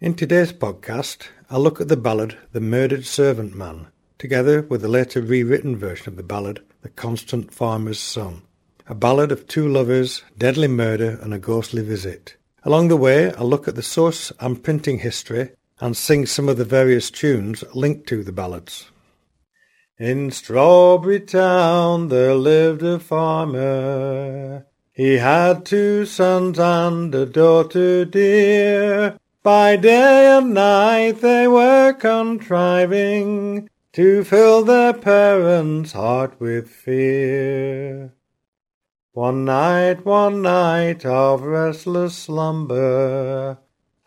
In today's podcast, I'll look at the ballad The Murdered Servant Man, together with the later rewritten version of the ballad The Constant Farmer's Son, a ballad of two lovers, deadly murder, and a ghostly visit. Along the way, I'll look at the source and printing history and sing some of the various tunes linked to the ballads. In Strawberry Town there lived a farmer. He had two sons and a daughter dear. By day and night they were contriving to fill their parents' heart with fear. One night, one night of restless slumber,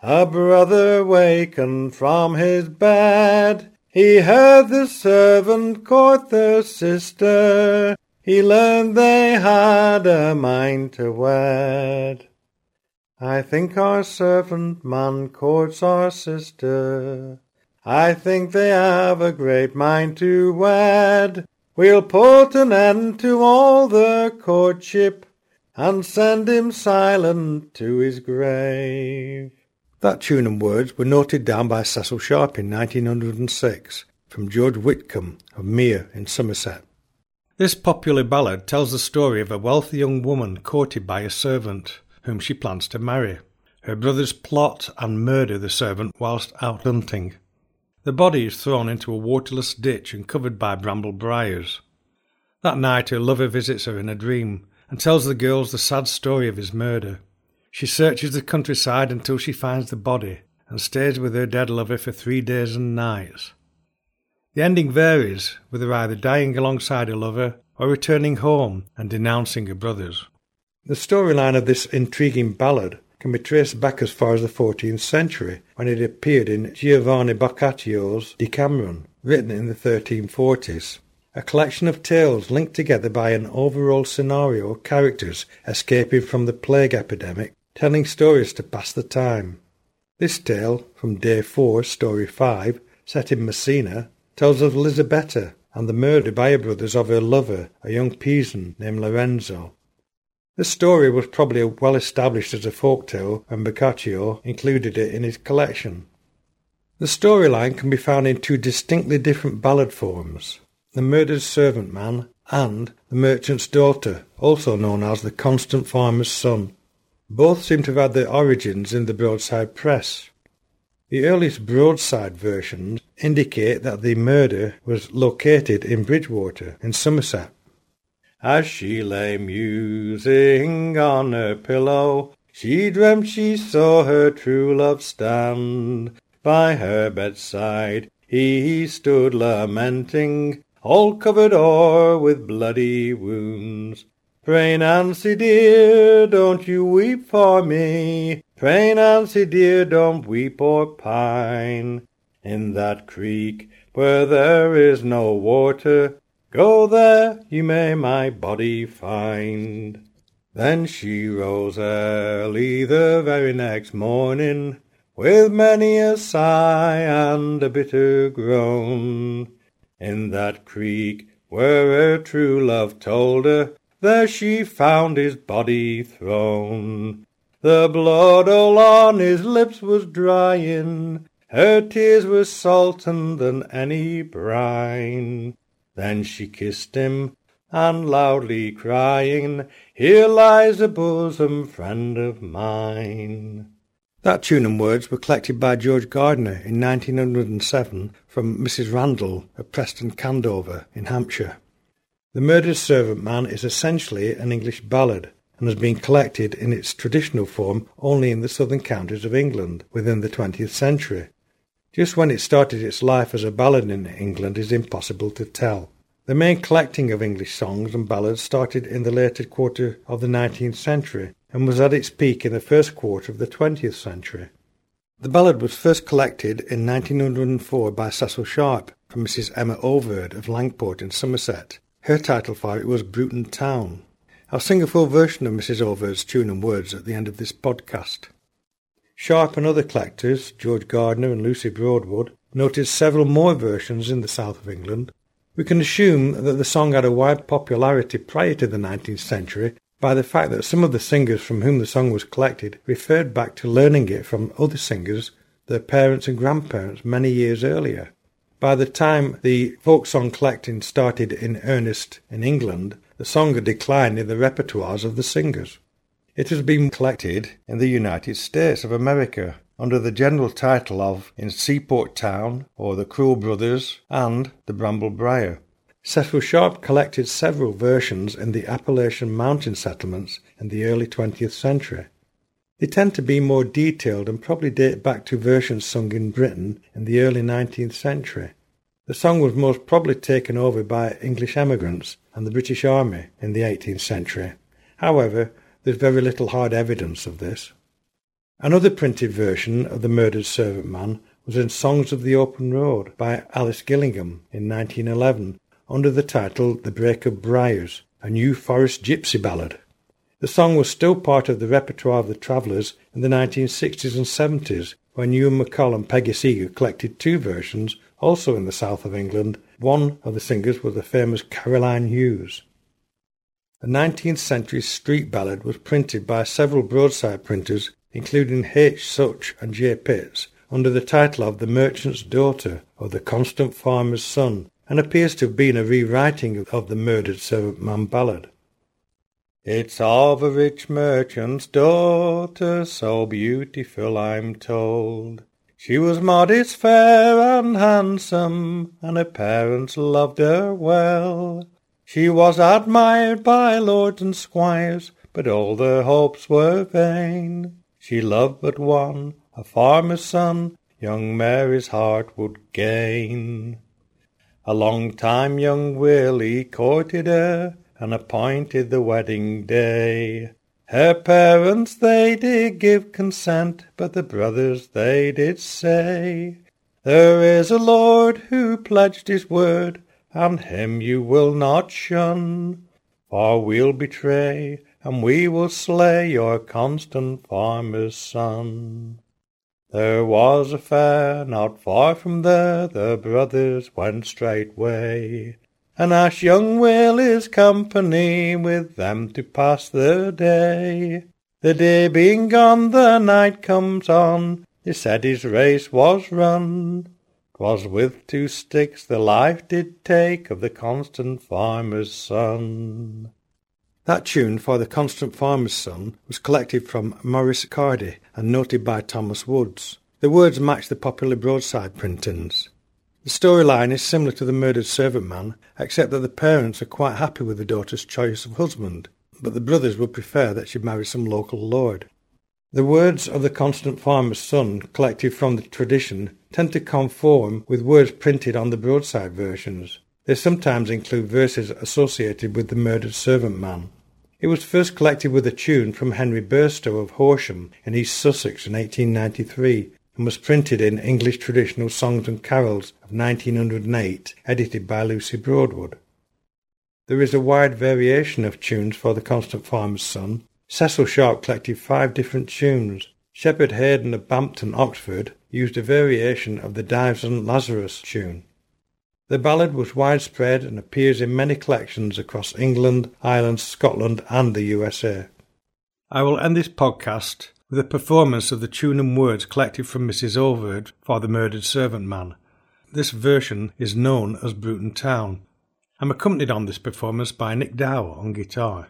a brother wakened from his bed. He heard the servant court their sister. He learned they had a mind to wed. I think our servant man courts our sister. I think they have a great mind to wed. We'll put an end to all the courtship and send him silent to his grave. That tune and words were noted down by Cecil Sharp in 1906 from George Whitcomb of Mere in Somerset. This popular ballad tells the story of a wealthy young woman courted by a servant whom she plans to marry. Her brothers plot and murder the servant whilst out hunting. The body is thrown into a waterless ditch and covered by bramble briars. That night her lover visits her in a dream and tells the girls the sad story of his murder. She searches the countryside until she finds the body and stays with her dead lover for three days and nights. The ending varies, with her either dying alongside her lover or returning home and denouncing her brothers. The storyline of this intriguing ballad can be traced back as far as the 14th century, when it appeared in Giovanni Boccaccio's Decameron, written in the 1340s. A collection of tales linked together by an overall scenario of characters escaping from the plague epidemic, telling stories to pass the time. This tale, from Day 4, Story 5, set in Messina, tells of Lisabetta and the murder by her brothers of her lover, a young peasant named Lorenzo. The story was probably well established as a folk tale when Boccaccio included it in his collection. The storyline can be found in two distinctly different ballad forms The Murdered Servant Man and The Merchant's Daughter, also known as The Constant Farmer's Son. Both seem to have had their origins in the broadside press. The earliest broadside versions indicate that the murder was located in Bridgewater, in Somerset. As she lay musing on her pillow, she dreamt she saw her true love stand by her bedside. He stood lamenting, all covered o'er with bloody wounds. Pray, Nancy dear, don't you weep for me. Pray, Nancy dear, don't weep or pine. In that creek where there is no water, Go there, you may my body find. Then she rose early the very next morning, with many a sigh and a bitter groan. In that creek where her true love told her, there she found his body thrown. The blood all on his lips was drying, her tears were salter than any brine. Then she kissed him, and loudly crying, Here lies a bosom friend of mine. That tune and words were collected by George Gardiner in 1907 from Mrs. Randall of Preston Candover in Hampshire. The Murdered Servant Man is essentially an English ballad and has been collected in its traditional form only in the southern counties of England within the 20th century. Just when it started its life as a ballad in England is impossible to tell. The main collecting of English songs and ballads started in the later quarter of the 19th century and was at its peak in the first quarter of the 20th century. The ballad was first collected in 1904 by Cecil Sharp from Mrs. Emma Overd of Langport in Somerset. Her title for it was Bruton Town. I'll sing a full version of Mrs. Overd's tune and words at the end of this podcast. Sharp and other collectors, George Gardiner and Lucy Broadwood, noted several more versions in the south of England. We can assume that the song had a wide popularity prior to the 19th century by the fact that some of the singers from whom the song was collected referred back to learning it from other singers their parents and grandparents many years earlier. By the time the folk song collecting started in earnest in England, the song had declined in the repertoires of the singers. It has been collected in the United States of America under the general title of In Seaport Town or The Cruel Brothers and The Bramble Briar. Cecil Sharp collected several versions in the Appalachian mountain settlements in the early 20th century. They tend to be more detailed and probably date back to versions sung in Britain in the early 19th century. The song was most probably taken over by English emigrants and the British Army in the 18th century. However, there's very little hard evidence of this. Another printed version of The Murdered Servant Man was in Songs of the Open Road by Alice Gillington in 1911 under the title The Brake of Briars, a new forest gypsy ballad. The song was still part of the repertoire of the Travellers in the 1960s and 70s when Ewan MacColl and Peggy Seeger collected two versions, also in the south of England. One of the singers was the famous Caroline Hughes. The 19th century street ballad was printed by several broadside printers, including H. Such and J. Pitts, under the title of The Merchant's Daughter or The Constant Farmer's Son, and appears to have been a rewriting of the murdered servant man ballad. It's of a rich merchant's daughter, so beautiful I'm told. She was modest, fair, and handsome, and her parents loved her well. She was admired by lords and squires, but all their hopes were vain. She loved but one, a farmer's son, young Mary's heart would gain. A long time young Willie courted her, and appointed the wedding day. Her parents they did give consent, but the brothers they did say, There is a lord who pledged his word, and him you will not shun, for we'll betray, and we will slay your constant farmer's son. There was a fair not far from there, the brothers went straightway, and asked young Willie's company with them to pass the day. The day being gone, the night comes on, he said his race was run. 'Twas with two sticks the life did take of the constant farmer's son. That tune for The Constant Farmer's Son was collected from Maurice Cardy and noted by Thomas Woods. The words match the popular broadside printings. The storyline is similar to The Murdered Servant Man, except that the parents are quite happy with the daughter's choice of husband, but the brothers would prefer that she marry some local lord. The words of The Constant Farmer's Son, collected from the tradition, tend to conform with words printed on the broadside versions. They sometimes include verses associated with the murdered servant man. It was first collected with a tune from Henry Burstow of Horsham in East Sussex in 1893 and was printed in English Traditional Songs and Carols of 1908, edited by Lucy Broadwood. There is a wide variation of tunes for the Constant Farmer's Son. Cecil Sharp collected five different tunes. Shepherd Hayden of Bampton, Oxford, used a variation of the Dives and Lazarus tune. The ballad was widespread and appears in many collections across England, Ireland, Scotland, and the USA. I will end this podcast with a performance of the tune and words collected from Mrs. Overd for The Murdered Servant Man. This version is known as Bruton Town. I'm accompanied on this performance by Nick Dow on guitar.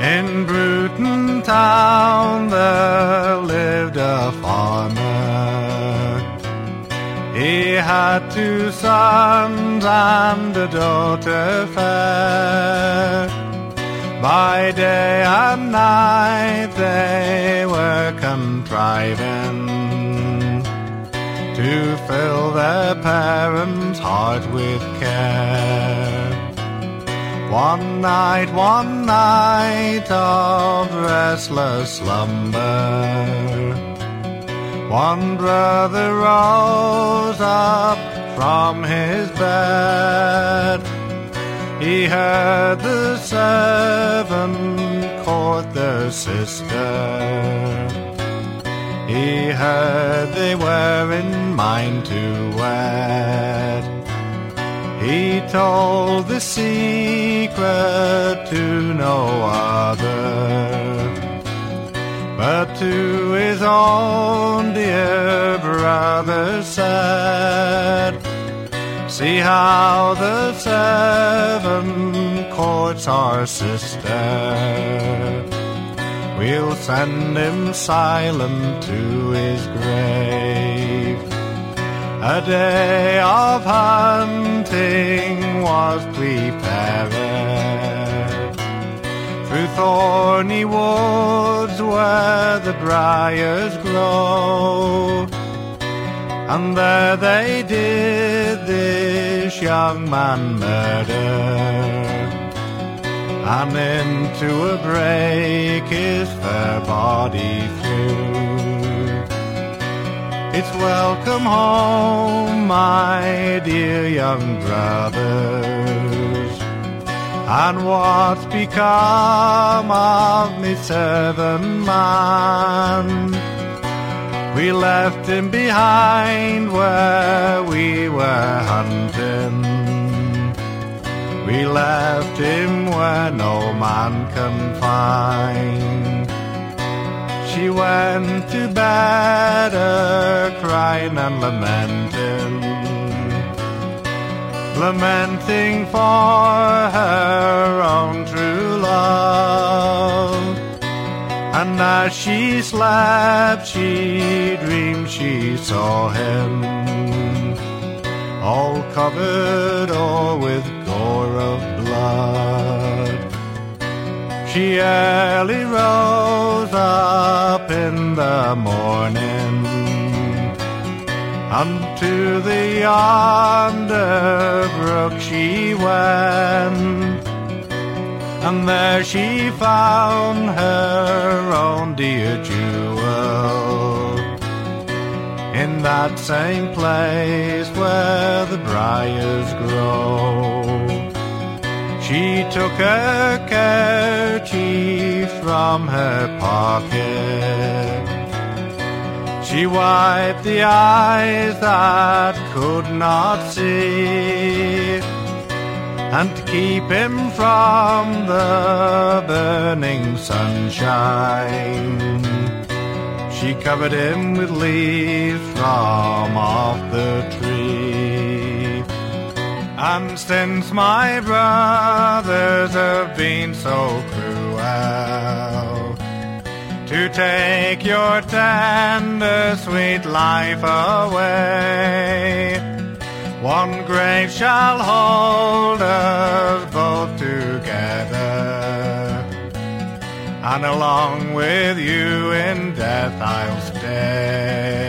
In Bruton town there lived a farmer. He had two sons and a daughter fair. By day and night they were contriving to fill their parents' heart with care. One night, one night of restless slumber. One brother rose up from his bed. He heard the servant court their sister. He heard they were in mind to wed. He told the secret to no other. But to his own dear brother said, See how the seven courts our sister. We'll send him silent to his grave. A day of hunting was prepared through thorny woods where the briars grow. And there they did this young man murder and into a break his fair body threw. It's welcome home, my dear young brothers, and what's become of me servant man? We left him behind where we were hunting. We left him where no man can find. She went to bed a crying and lamenting, lamenting for her own true love. And as she slept, she dreamed she saw him, all covered o'er with gore of. She early rose up in the morning, unto the yonder brook she went. And there she found her own dear jewel in that same place where the briars grow. She took her kerchief from her pocket. She wiped the eyes that could not see and keep him from the burning sunshine. She covered him with leaves from off the tree. And since my brothers have been so cruel to take your tender sweet life away, one grave shall hold us both together, and along with you in death I'll stay.